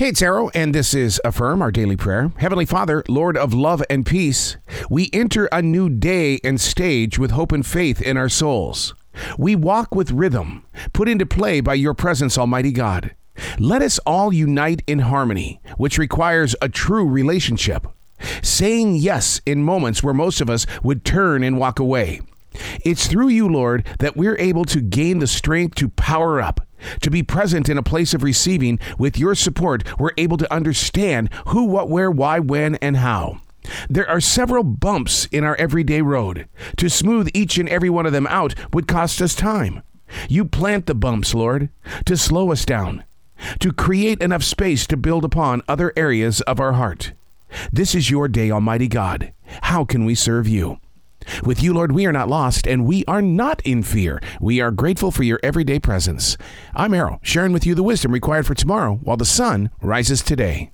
Hey, it's Arroe, and this is Affirm, our daily prayer. Heavenly Father, Lord of love and peace, we enter a new day and stage with hope and faith in our souls. We walk with rhythm, put into play by your presence, Almighty God. Let us all unite in harmony, which requires a true relationship. Saying yes in moments where most of us would turn and walk away. It's through you, Lord, that we're able to gain the strength to power up to be present in a place of receiving, with your support, we're able to understand who, what, where, why, when, and how. There are several bumps in our everyday road. To smooth each and every one of them out would cost us time. You plant the bumps, Lord, to slow us down, to create enough space to build upon other areas of our heart. This is your day, Almighty God. How can we serve you? With you, Lord, we are not lost and we are not in fear. We are grateful for your everyday presence. I'm Arroe, sharing with you the wisdom required for tomorrow while the sun rises today.